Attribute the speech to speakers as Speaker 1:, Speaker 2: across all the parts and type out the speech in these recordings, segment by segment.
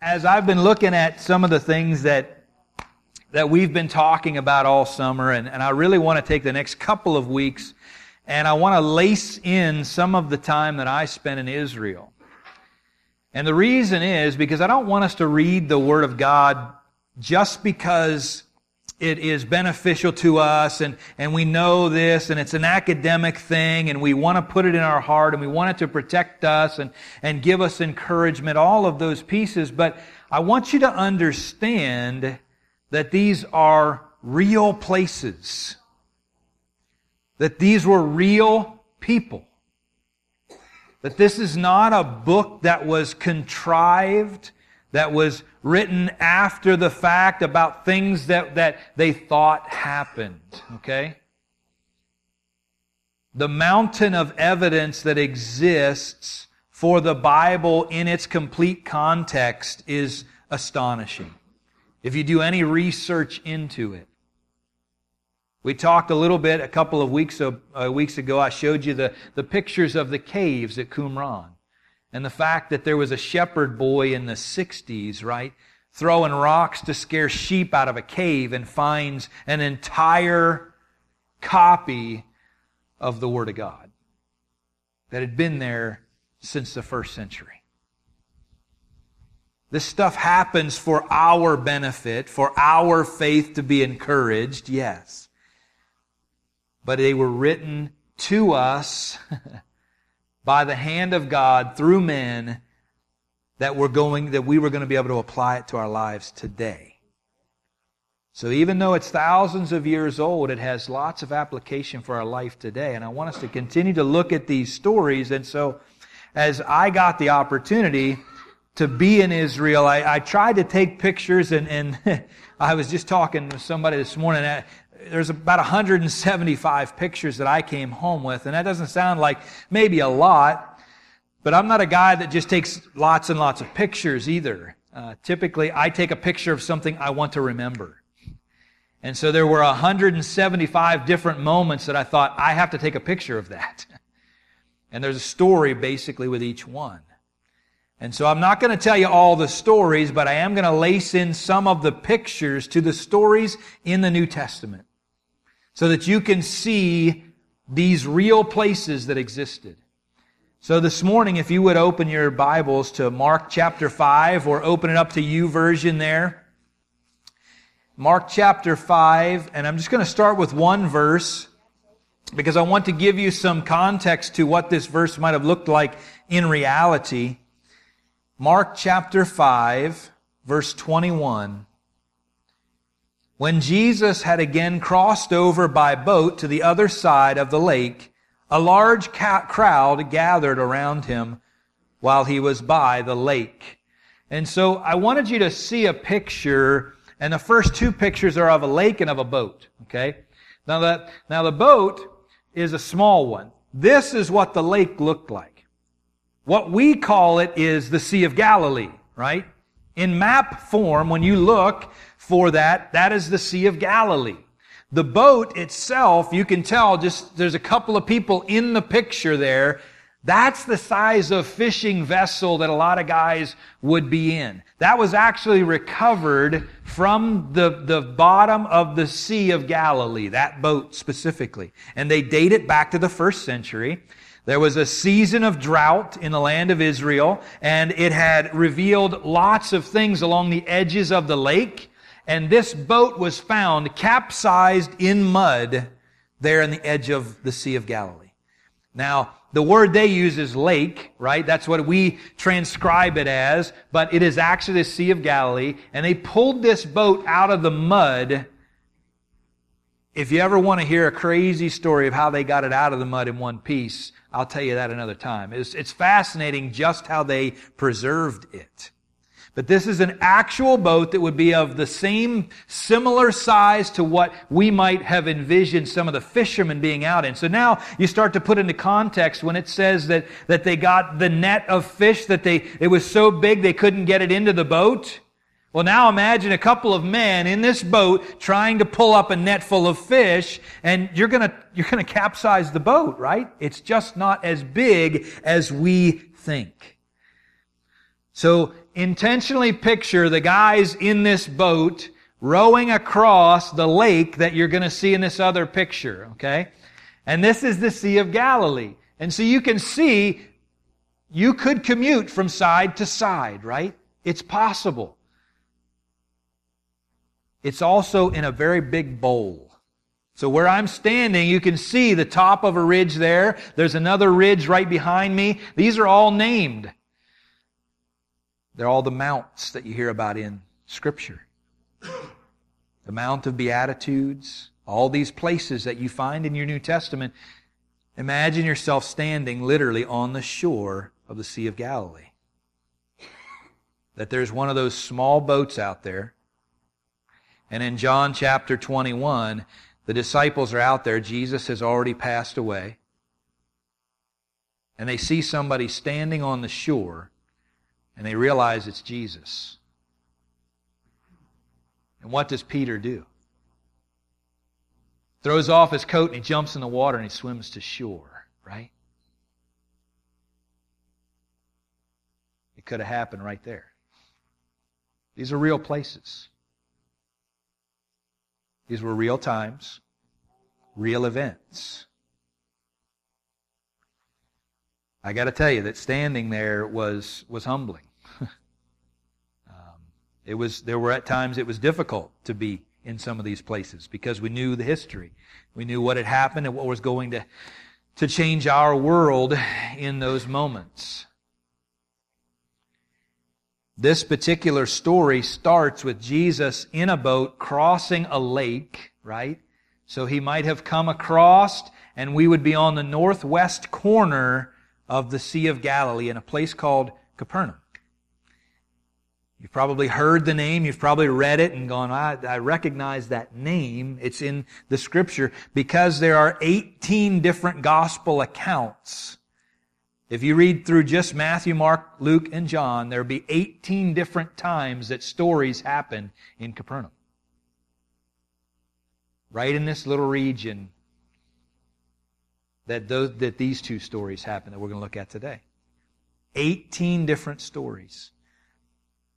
Speaker 1: as I've been looking at some of the things that that we've been talking about all summer, and, and I really want to take the next couple of weeks and I want to lace in some of the time that I spent in Israel. And the reason is because I don't want us to read the Word of God just because it is beneficial to us and, and we know this and it's an academic thing and we want to put it in our heart and we want it to protect us and, and give us encouragement, all of those pieces. But I want you to understand that these are real places. That these were real people. That this is not a book that was contrived, that was written after the fact about things that, that they thought happened. Okay? The mountain of evidence that exists for the Bible in its complete context is astonishing. If you do any research into it, we talked a little bit a couple of weeks, uh, weeks ago. I showed you the, the pictures of the caves at Qumran and the fact that there was a shepherd boy in the 60s, right, throwing rocks to scare sheep out of a cave and finds an entire copy of the Word of God that had been there since the first century. This stuff happens for our benefit, for our faith to be encouraged, yes but they were written to us by the hand of God through men that we're going that we were going to be able to apply it to our lives today. So even though it's thousands of years old, it has lots of application for our life today. And I want us to continue to look at these stories. And so as I got the opportunity to be in Israel, I, I tried to take pictures and, and I was just talking to somebody this morning there's about 175 pictures that I came home with, and that doesn't sound like maybe a lot, but I'm not a guy that just takes lots and lots of pictures either. Uh, typically, I take a picture of something I want to remember. And so there were 175 different moments that I thought, I have to take a picture of that. And there's a story basically with each one. And so I'm not going to tell you all the stories, but I am going to lace in some of the pictures to the stories in the New Testament so that you can see these real places that existed. So this morning, if you would open your Bibles to Mark chapter 5 or open it up to YouVersion there. Mark chapter 5, and I'm just going to start with one verse because I want to give you some context to what this verse might have looked like in reality. Mark chapter 5, verse 21. When Jesus had again crossed over by boat to the other side of the lake, a large crowd gathered around him while he was by the lake. And so I wanted you to see a picture, and the first two pictures are of a lake and of a boat. Okay? Now that, now the boat is a small one. This is what the lake looked like. What we call it is the Sea of Galilee, right? In map form, when you look, for that. That is the Sea of Galilee. The boat itself, you can tell just there's a couple of people in the picture there. That's the size of fishing vessel that a lot of guys would be in. That was actually recovered from the, the bottom of the Sea of Galilee, that boat specifically. And they date it back to the first century. There was a season of drought in the land of Israel, and it had revealed lots of things along the edges of the lake and this boat was found capsized in mud there in the edge of the Sea of Galilee. Now, the word they use is lake, right? That's what we transcribe it as, but it is actually the Sea of Galilee. And they pulled this boat out of the mud. If you ever want to hear a crazy story of how they got it out of the mud in one piece, I'll tell you that another time. It's, it's fascinating just how they preserved it. But this is an actual boat that would be of the same, similar size to what we might have envisioned some of the fishermen being out in. So now you start to put into context when it says that, that they got the net of fish that they, it was so big they couldn't get it into the boat. Well, now imagine a couple of men in this boat trying to pull up a net full of fish, and you're gonna, you're gonna capsize the boat, right? It's just not as big as we think. So intentionally picture the guys in this boat rowing across the lake that you're to see in this other picture, okay? And this is the Sea of Galilee. And so you can see you could commute from side to side, right? It's possible. It's also in a very big bowl. So where I'm standing, you can see the top of a ridge there. There's another ridge right behind me. These are all named. They're all the mounts that you hear about in Scripture. The Mount of Beatitudes, all these places that you find in your New Testament. Imagine yourself standing literally on the shore of the Sea of Galilee. That there's one of those small boats out there. And in John chapter 21, the disciples are out there. Jesus has already passed away. And they see somebody standing on the shore, and they realize it's Jesus. And what does Peter do? Throws off his coat and he jumps in the water and he swims to shore, right? It could have happened right there. These are real places. These were real times, real events. I got to tell you that standing there was was humbling. um, it was there were at times it was difficult to be in some of these places because we knew the history, we knew what had happened and what was going to to change our world in those moments. This particular story starts with Jesus in a boat crossing a lake, right? So he might have come across and we would be on the northwest corner of the Sea of Galilee in a place called Capernaum. You've probably heard the name, you've probably read it and gone, I, I, recognize that name. It's in the scripture because there are 18 different gospel accounts if you read through just Matthew, Mark, Luke, and John, there'll be 18 different times that stories happen in Capernaum. Right in this little region that, those, that these two stories happen that we're going to look at today. 18 different stories.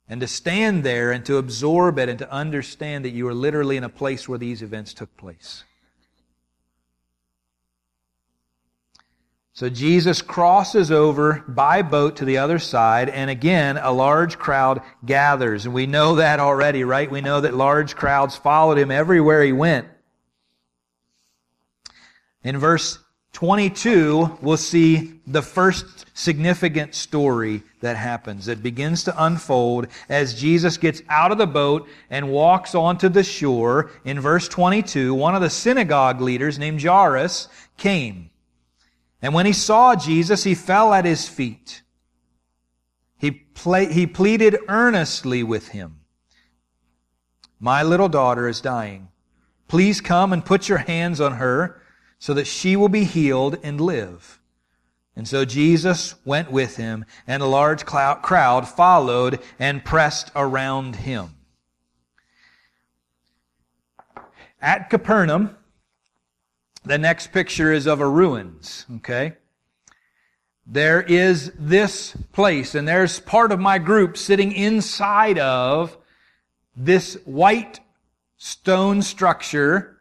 Speaker 1: And to stand there and to absorb it and to understand that you are literally in a place where these events took place. So Jesus crosses over by boat to the other side, and again, a large crowd gathers. And we know that already, right? We know that large crowds followed him everywhere he went. In verse 22, we'll see the first significant story that happens. It begins to unfold as Jesus gets out of the boat and walks onto the shore. In verse 22, one of the synagogue leaders named Jairus came. And when he saw Jesus, he fell at his feet. He, ple- he pleaded earnestly with him. My little daughter is dying. Please come and put your hands on her so that she will be healed and live. And so Jesus went with him, and a large crowd followed and pressed around him. At Capernaum, the next picture is of a ruins, okay? There is this place, and there's part of my group sitting inside of this white stone structure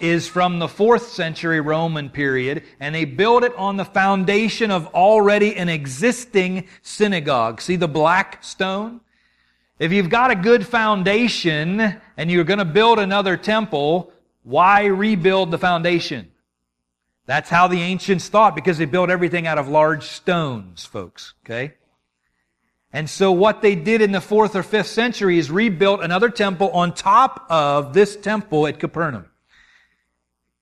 Speaker 1: is from the fourth century Roman period, and they built it on the foundation of already an existing synagogue. See the black stone? If you've got a good foundation and you're going to build another temple, why rebuild the foundation? That's how the ancients thought because they built everything out of large stones, folks. Okay? And so what they did in the fourth or fifth century is rebuilt another temple on top of this temple at Capernaum.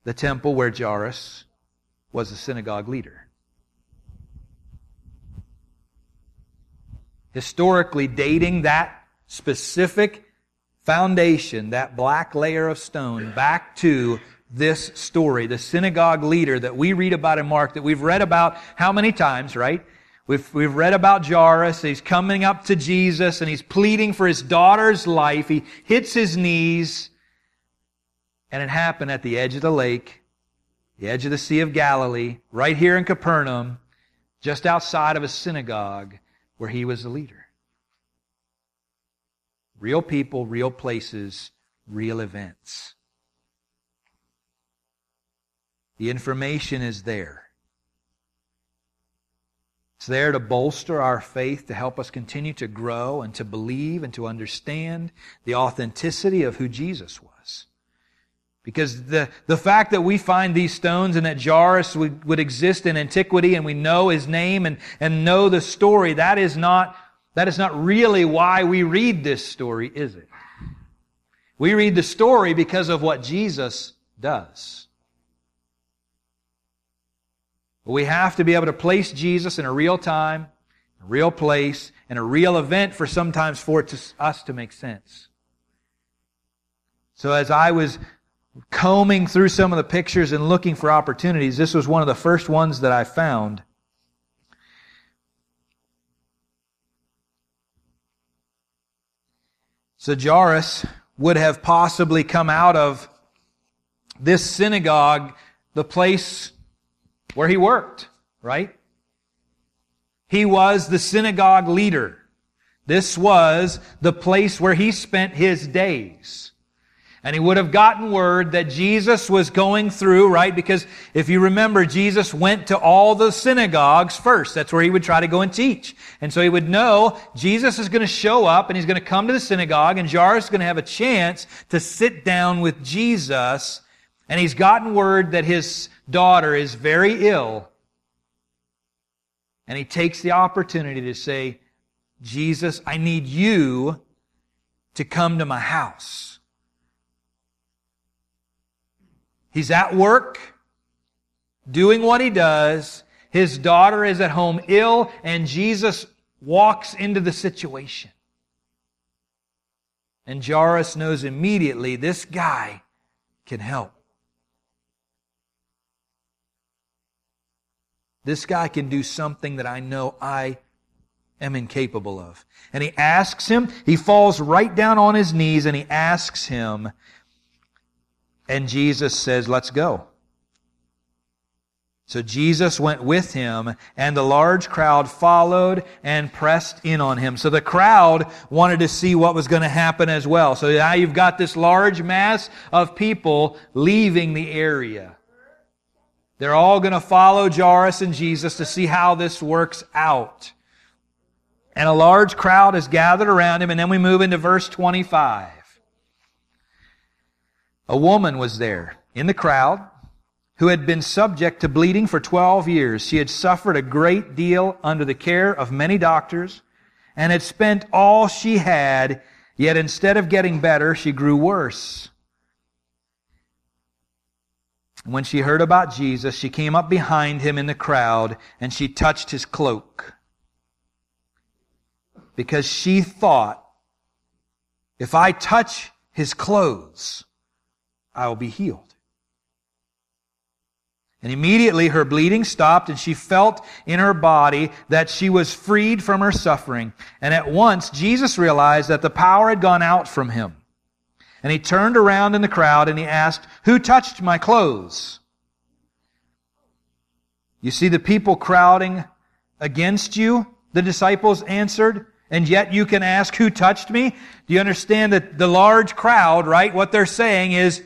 Speaker 1: The temple where Jairus was a synagogue leader. Historically dating that specific foundation, that black layer of stone, back to this story, the synagogue leader that we read about in Mark, that we've read about how many times, right? We've, we've read about Jairus. He's coming up to Jesus and he's pleading for his daughter's life. He hits his knees. And it happened at the edge of the lake, the edge of the Sea of Galilee, right here in Capernaum, just outside of a synagogue where he was the leader. Real people, real places, real events. The information is there. It's there to bolster our faith, to help us continue to grow and to believe and to understand the authenticity of who Jesus was. Because the, the fact that we find these stones and that Jairus would, would exist in antiquity and we know his name and, and know the story, that is not, that is not really why we read this story, is it? We read the story because of what Jesus does. We have to be able to place Jesus in a real time, a real place, and a real event for sometimes for to, us to make sense. So as I was combing through some of the pictures and looking for opportunities, this was one of the first ones that I found. So Jairus would have possibly come out of this synagogue, the place where he worked, right? He was the synagogue leader. This was the place where he spent his days. And he would have gotten word that Jesus was going through, right? Because if you remember, Jesus went to all the synagogues first. That's where he would try to go and teach. And so he would know Jesus is going to show up and he's going to come to the synagogue and Jairus is going to have a chance to sit down with Jesus. And he's gotten word that his daughter is very ill. And he takes the opportunity to say, Jesus, I need you to come to my house. He's at work, doing what he does. His daughter is at home ill, and Jesus walks into the situation. And Jairus knows immediately this guy can help. This guy can do something that I know I am incapable of. And he asks him, he falls right down on his knees and he asks him, and Jesus says, let's go. So Jesus went with him, and the large crowd followed and pressed in on him. So the crowd wanted to see what was going to happen as well. So now you've got this large mass of people leaving the area. They're all going to follow Jairus and Jesus to see how this works out. And a large crowd is gathered around him, and then we move into verse 25. A woman was there in the crowd who had been subject to bleeding for 12 years. She had suffered a great deal under the care of many doctors and had spent all she had, yet instead of getting better, she grew worse. When she heard about Jesus, she came up behind him in the crowd and she touched his cloak. Because she thought, if I touch his clothes, I will be healed. And immediately her bleeding stopped and she felt in her body that she was freed from her suffering. And at once Jesus realized that the power had gone out from him. And he turned around in the crowd and he asked, Who touched my clothes? You see the people crowding against you? The disciples answered. And yet you can ask, Who touched me? Do you understand that the large crowd, right? What they're saying is,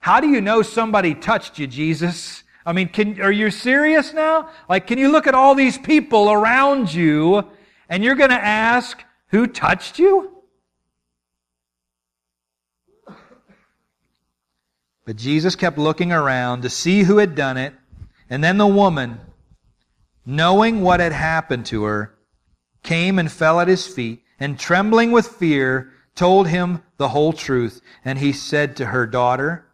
Speaker 1: How do you know somebody touched you, Jesus? I mean, can, are you serious now? Like, can you look at all these people around you and you're going to ask, Who touched you? But Jesus kept looking around to see who had done it. And then the woman, knowing what had happened to her, came and fell at his feet, and trembling with fear, told him the whole truth. And he said to her, Daughter,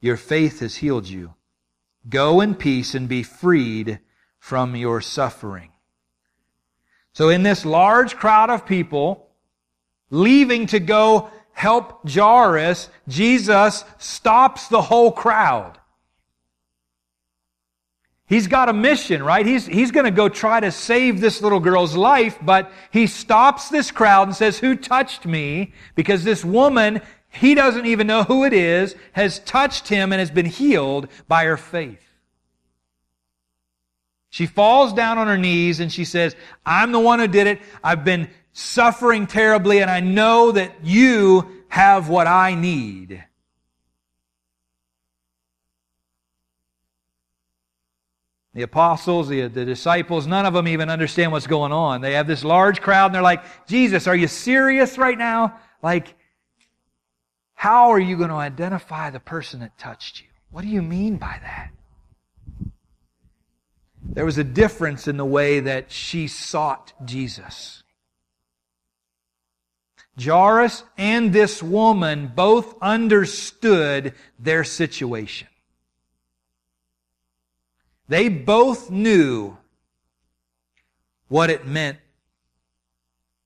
Speaker 1: your faith has healed you. Go in peace and be freed from your suffering. So in this large crowd of people, leaving to go help Jairus, Jesus stops the whole crowd. He's got a mission, right? He's, he's going to go try to save this little girl's life, but he stops this crowd and says, Who touched me? Because this woman, he doesn't even know who it is, has touched him and has been healed by her faith. She falls down on her knees and she says, I'm the one who did it. I've been suffering terribly, and I know that you have what I need. The apostles, the, the disciples, none of them even understand what's going on. They have this large crowd and they're like, Jesus, are you serious right now? Like, how are you going to identify the person that touched you? What do you mean by that? There was a difference in the way that she sought Jesus. Jairus and this woman both understood their situation. They both knew what it meant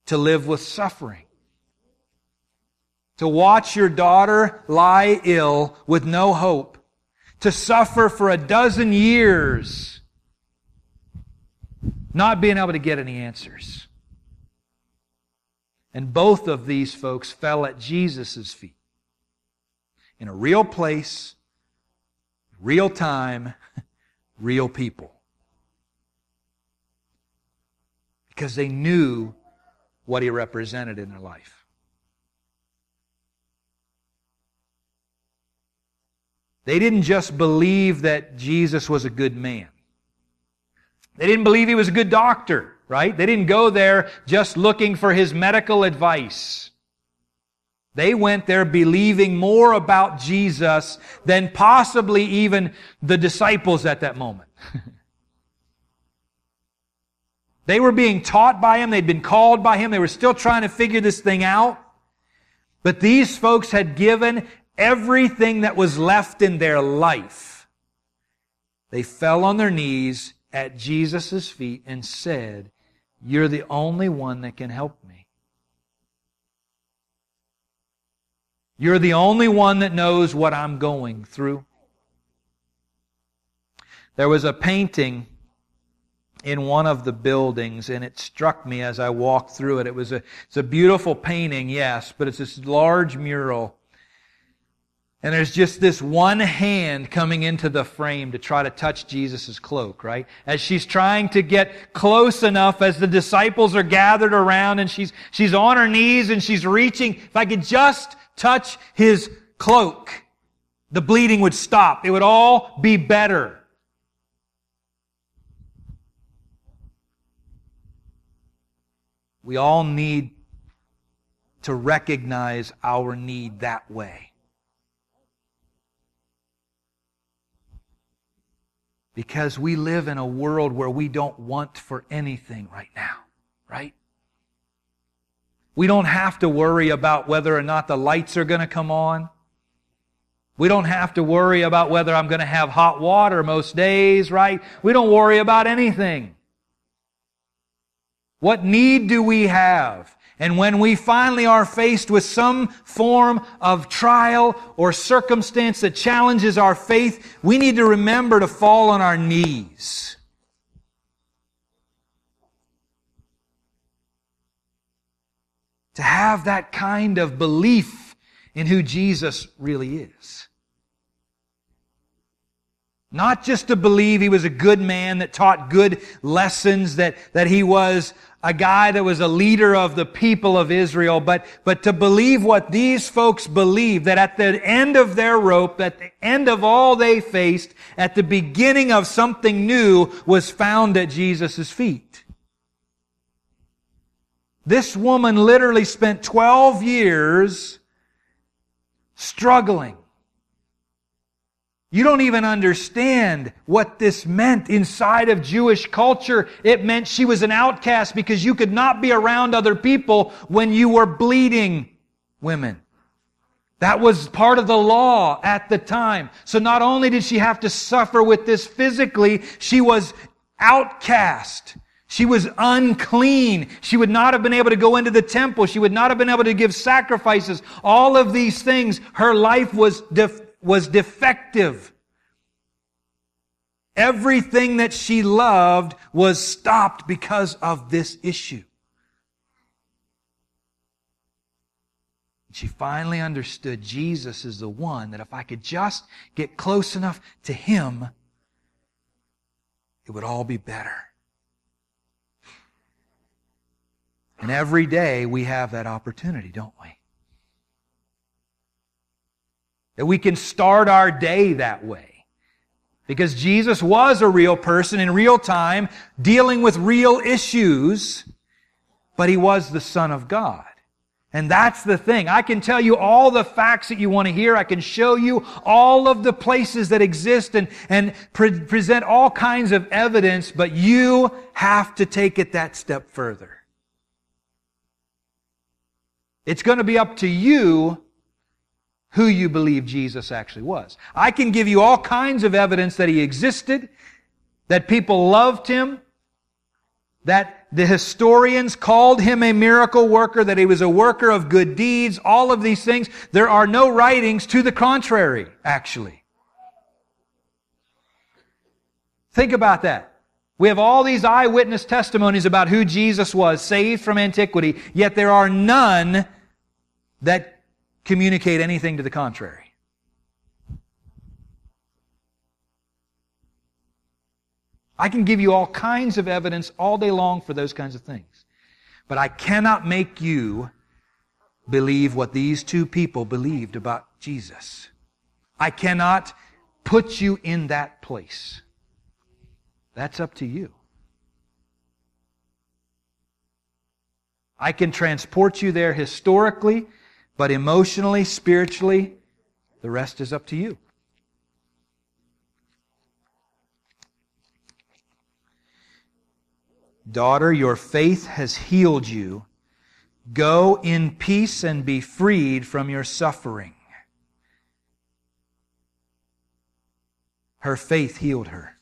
Speaker 1: to live with suffering. To watch your daughter lie ill with no hope. To suffer for a dozen years not being able to get any answers. And both of these folks fell at Jesus' feet in a real place, real time, real people. Because they knew what he represented in their life. They didn't just believe that Jesus was a good man. They didn't believe he was a good doctor, right? They didn't go there just looking for his medical advice. They went there believing more about Jesus than possibly even the disciples at that moment. they were being taught by him. They'd been called by him. They were still trying to figure this thing out. But these folks had given everything that was left in their life. They fell on their knees at Jesus' feet and said, You're the only one that can help me. You're the only one that knows what I'm going through. There was a painting in one of the buildings, and it struck me as I walked through it. It was a, it's a beautiful painting, yes, but it's this large mural. And there's just this one hand coming into the frame to try to touch Jesus' cloak, right? As she's trying to get close enough as the disciples are gathered around and she's, she's on her knees and she's reaching. If I could just touch his cloak, the bleeding would stop. It would all be better. We all need to recognize our need that way. Because we live in a world where we don't want for anything right now, right? We don't have to worry about whether or not the lights are going to come on. We don't have to worry about whether I'm going to have hot water most days, right? We don't worry about anything. What need do we have? And when we finally are faced with some form of trial or circumstance that challenges our faith, we need to remember to fall on our knees. To have that kind of belief in who Jesus really is. Not just to believe he was a good man that taught good lessons, that, that he was a guy that was a leader of the people of Israel, but, but to believe what these folks believed, that at the end of their rope, at the end of all they faced, at the beginning of something new, was found at Jesus' feet. This woman literally spent 12 years struggling you don't even understand what this meant inside of Jewish culture. It meant she was an outcast because you could not be around other people when you were bleeding women. That was part of the law at the time. So not only did she have to suffer with this physically, she was outcast. She was unclean. She would not have been able to go into the temple. She would not have been able to give sacrifices. All of these things, her life was def- was defective. Everything that she loved was stopped because of this issue. She finally understood Jesus is the one that if I could just get close enough to Him, it would all be better. And every day we have that opportunity, don't we? That we can start our day that way. Because Jesus was a real person in real time, dealing with real issues, but he was the Son of God. And that's the thing. I can tell you all the facts that you want to hear. I can show you all of the places that exist and, and pre- present all kinds of evidence, but you have to take it that step further. It's going to be up to you who you believe Jesus actually was. I can give you all kinds of evidence that he existed, that people loved him, that the historians called him a miracle worker, that he was a worker of good deeds, all of these things. There are no writings to the contrary, actually. Think about that. We have all these eyewitness testimonies about who Jesus was, saved from antiquity, yet there are none that communicate anything to the contrary. I can give you all kinds of evidence all day long for those kinds of things. But I cannot make you believe what these two people believed about Jesus. I cannot put you in that place. That's up to you. I can transport you there historically but emotionally, spiritually, the rest is up to you. Daughter, your faith has healed you. Go in peace and be freed from your suffering. Her faith healed her.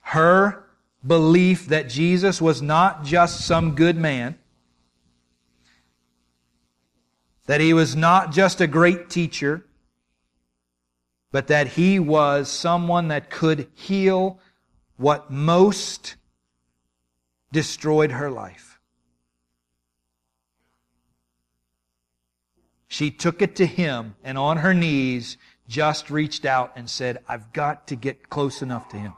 Speaker 1: Her belief that Jesus was not just some good man, that he was not just a great teacher, but that he was someone that could heal what most destroyed her life. She took it to him and on her knees just reached out and said, I've got to get close enough to him.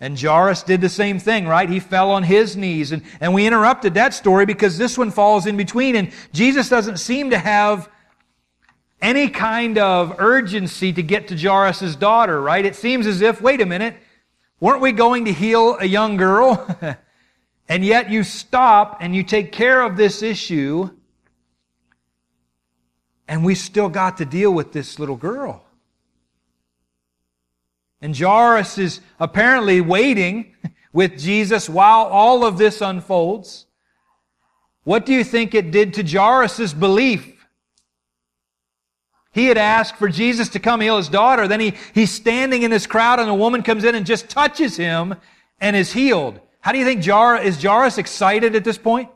Speaker 1: And Jairus did the same thing, right? He fell on his knees. And, and we interrupted that story because this one falls in between. And Jesus doesn't seem to have any kind of urgency to get to Jairus' daughter, right? It seems as if, wait a minute, weren't we going to heal a young girl? and yet you stop and you take care of this issue. And we still got to deal with this little girl. And Jairus is apparently waiting with Jesus while all of this unfolds. What do you think it did to Jairus' belief? He had asked for Jesus to come heal his daughter. Then he, he's standing in this crowd and a woman comes in and just touches him and is healed. How do you think Jairus, is Jairus excited at this point?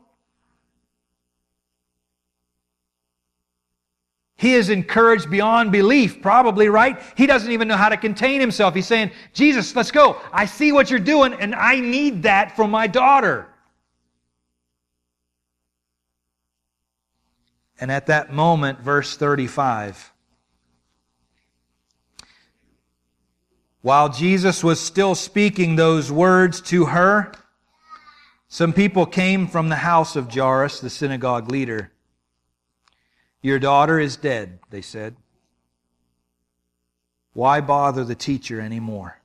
Speaker 1: He is encouraged beyond belief, probably, right? He doesn't even know how to contain himself. He's saying, Jesus, let's go. I see what you're doing, and I need that for my daughter. And at that moment, verse 35, while Jesus was still speaking those words to her, some people came from the house of Jairus, the synagogue leader. Your daughter is dead, they said. Why bother the teacher anymore?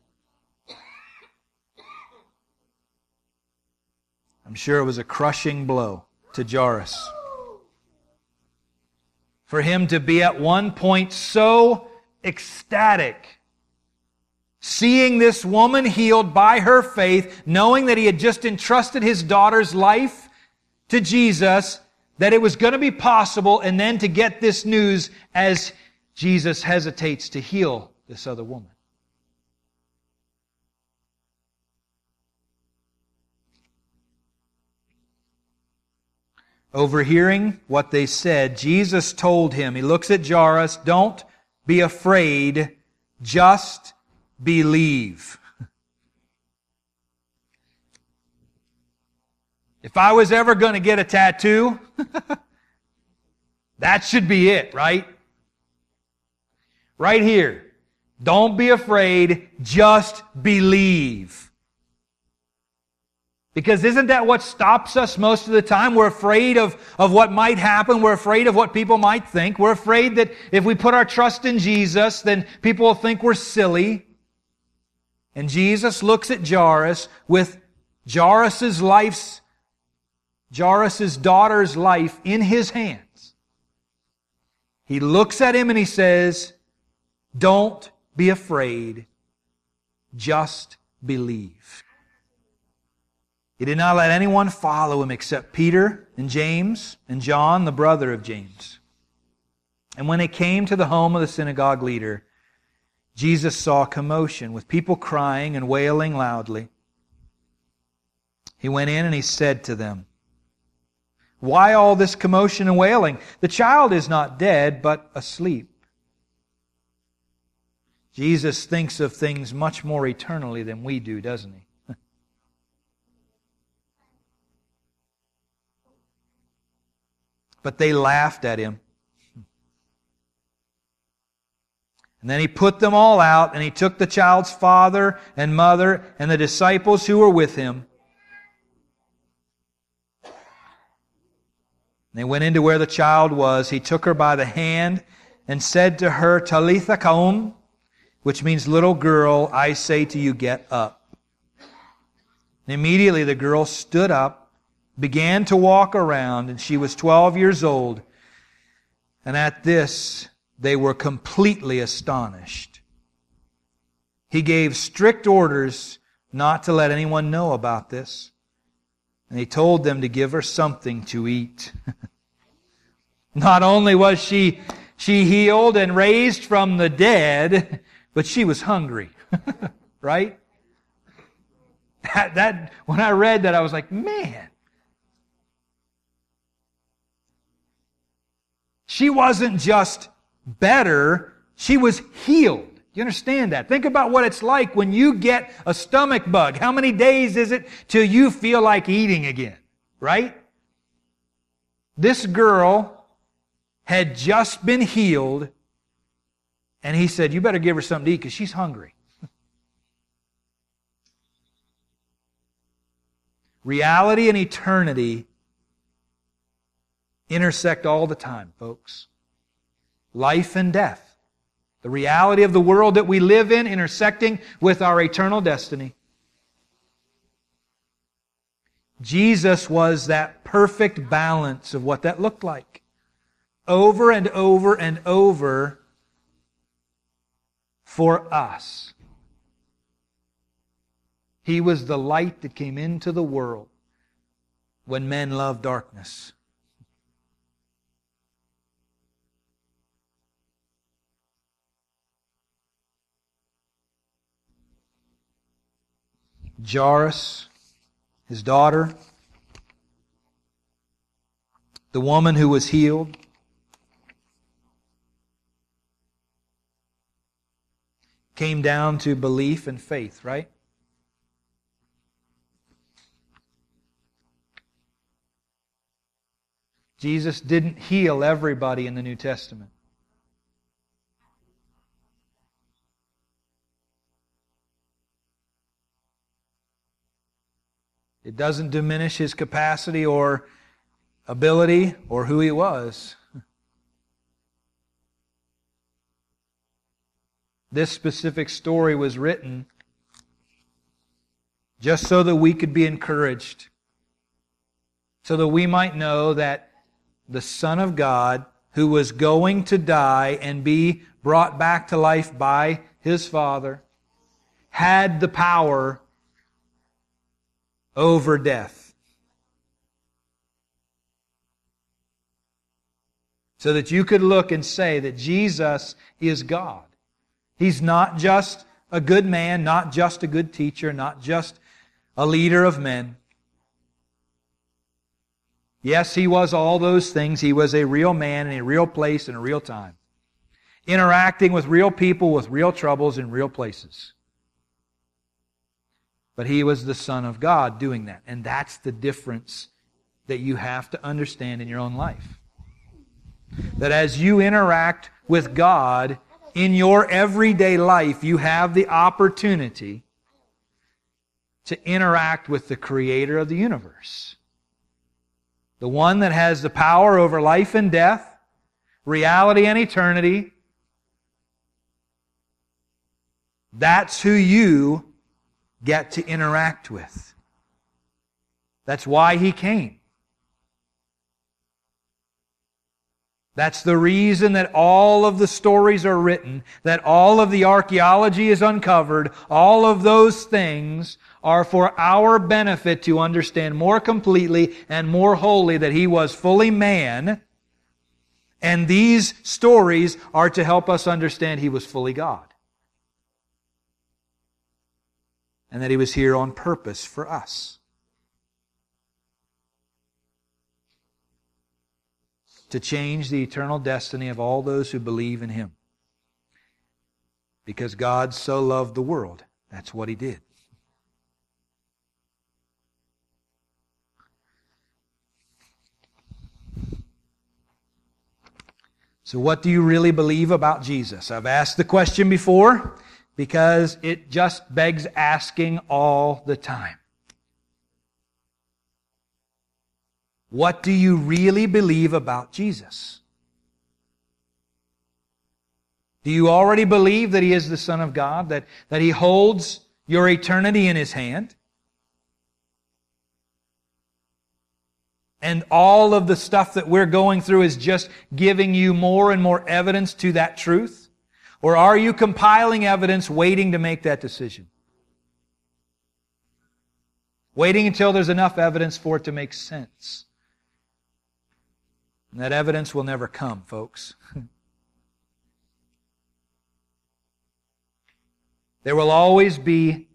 Speaker 1: I'm sure it was a crushing blow to Jairus. For him to be at one point so ecstatic, seeing this woman healed by her faith, knowing that he had just entrusted his daughter's life to Jesus, that it was going to be possible and then to get this news as Jesus hesitates to heal this other woman. Overhearing what they said, Jesus told him, he looks at Jairus, don't be afraid, just believe. If I was ever going to get a tattoo, that should be it, right? Right here. Don't be afraid, just believe. Because isn't that what stops us most of the time? We're afraid of, of what might happen. We're afraid of what people might think. We're afraid that if we put our trust in Jesus, then people will think we're silly. And Jesus looks at Jairus with Jairus' life's, Jairus' daughter's life in his hands. He looks at him and he says, don't be afraid. Just believe. He did not let anyone follow him except Peter and James and John, the brother of James. And when they came to the home of the synagogue leader, Jesus saw commotion with people crying and wailing loudly. He went in and he said to them, Why all this commotion and wailing? The child is not dead, but asleep. Jesus thinks of things much more eternally than we do, doesn't he? But they laughed at him. And then he put them all out, and he took the child's father and mother and the disciples who were with him. They went into where the child was. He took her by the hand and said to her, Talitha koum, which means little girl, I say to you, get up. And immediately the girl stood up began to walk around, and she was 12 years old. And at this, they were completely astonished. He gave strict orders not to let anyone know about this. And he told them to give her something to eat. not only was she, she healed and raised from the dead, but she was hungry. right? That, that, when I read that, I was like, man, She wasn't just better, she was healed. You understand that? Think about what it's like when you get a stomach bug. How many days is it till you feel like eating again? Right? This girl had just been healed, and he said, You better give her something to eat because she's hungry. Reality and eternity intersect all the time, folks. Life and death. The reality of the world that we live in intersecting with our eternal destiny. Jesus was that perfect balance of what that looked like. Over and over and over for us. He was the light that came into the world when men loved darkness. Jairus, his daughter, the woman who was healed. Came down to belief and faith, right? Jesus didn't heal everybody in the New Testament. It doesn't diminish his capacity or ability or who he was. This specific story was written just so that we could be encouraged, so that we might know that the Son of God, who was going to die and be brought back to life by his Father, had the power over death. So that you could look and say that Jesus is God. He's not just a good man, not just a good teacher, not just a leader of men. Yes, he was all those things. He was a real man in a real place in a real time. Interacting with real people with real troubles in real places. But he was the Son of God doing that. And that's the difference that you have to understand in your own life. That as you interact with God in your everyday life, you have the opportunity to interact with the creator of the universe. The one that has the power over life and death, reality and eternity. That's who you get to interact with. That's why he came. That's the reason that all of the stories are written, that all of the archaeology is uncovered, all of those things are for our benefit to understand more completely and more wholly that he was fully man. And these stories are to help us understand he was fully God. And that he was here on purpose for us. To change the eternal destiny of all those who believe in him. Because God so loved the world. That's what he did. So, what do you really believe about Jesus? I've asked the question before because it just begs asking all the time. What do you really believe about Jesus? Do you already believe that He is the Son of God, that, that He holds your eternity in His hand? And all of the stuff that we're going through is just giving you more and more evidence to that truth? Or are you compiling evidence waiting to make that decision? Waiting until there's enough evidence for it to make sense. And that evidence will never come, folks. there will always be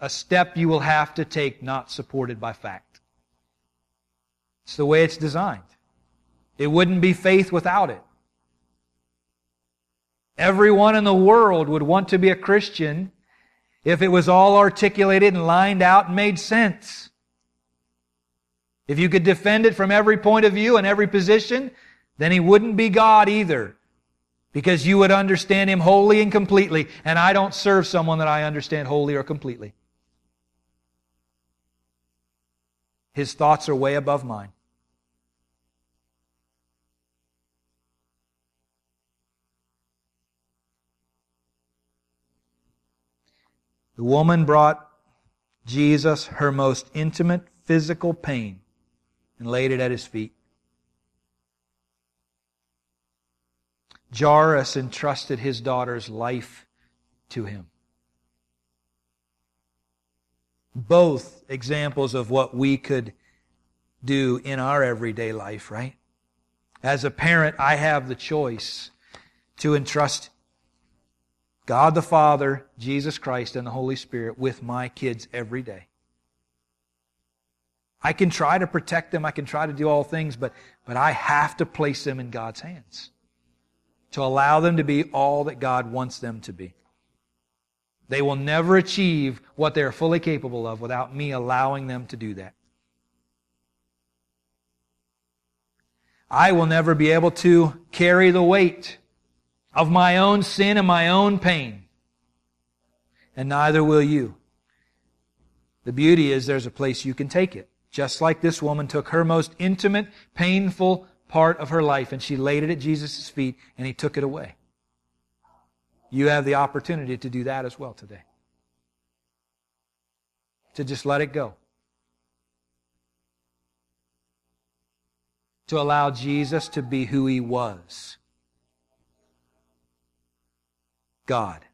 Speaker 1: a step you will have to take not supported by fact. It's the way it's designed. It wouldn't be faith without it. Everyone in the world would want to be a Christian if it was all articulated and lined out and made sense. If you could defend it from every point of view and every position, then he wouldn't be God either. Because you would understand him wholly and completely. And I don't serve someone that I understand wholly or completely. His thoughts are way above mine. The woman brought Jesus her most intimate physical pain and laid it at his feet. Jairus entrusted his daughter's life to him. Both examples of what we could do in our everyday life, right? As a parent, I have the choice to entrust God the Father, Jesus Christ, and the Holy Spirit with my kids every day. I can try to protect them, I can try to do all things, but, but I have to place them in God's hands to allow them to be all that God wants them to be. They will never achieve what they're fully capable of without me allowing them to do that. I will never be able to carry the weight of my own sin and my own pain. And neither will you. The beauty is there's a place you can take it. Just like this woman took her most intimate, painful part of her life and she laid it at Jesus' feet and he took it away. You have the opportunity to do that as well today. To just let it go. To allow Jesus to be who he was God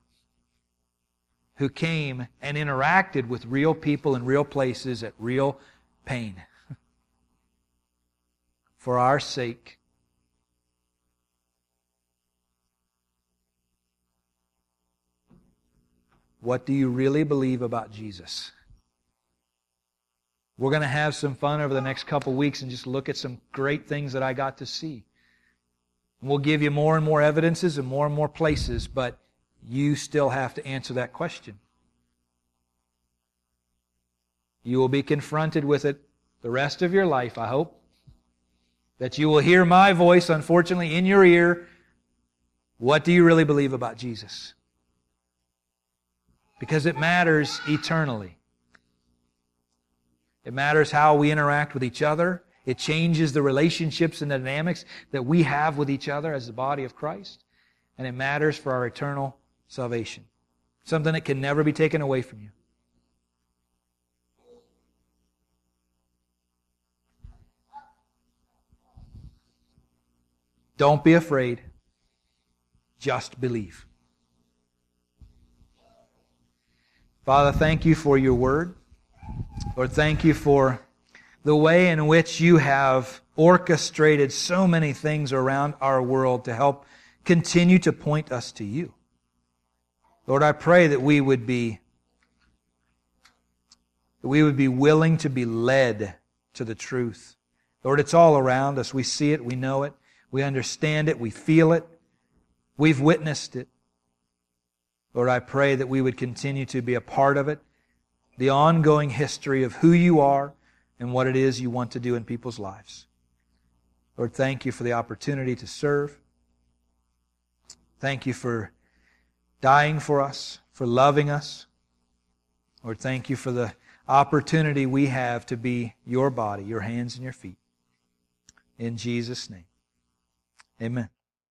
Speaker 1: who came and interacted with real people in real places at real pain for our sake. What do you really believe about Jesus? We're going to have some fun over the next couple weeks and just look at some great things that I got to see. We'll give you more and more evidences and more and more places, but you still have to answer that question. You will be confronted with it the rest of your life, I hope. That you will hear my voice, unfortunately, in your ear. What do you really believe about Jesus? Because it matters eternally. It matters how we interact with each other. It changes the relationships and the dynamics that we have with each other as the body of Christ. And it matters for our eternal salvation. Something that can never be taken away from you. Don't be afraid. Just believe. Father, thank you for your word. Lord, thank you for the way in which you have orchestrated so many things around our world to help continue to point us to you. Lord, I pray that we would be that we would be willing to be led to the truth. Lord, it's all around us. We see it, we know it, we understand it, we feel it, we've witnessed it. Lord, I pray that we would continue to be a part of it, the ongoing history of who you are and what it is you want to do in people's lives. Lord, thank you for the opportunity to serve. Thank you for dying for us, for loving us. Lord, thank you for the opportunity we have to be your body, your hands and your feet. In Jesus' name. Amen.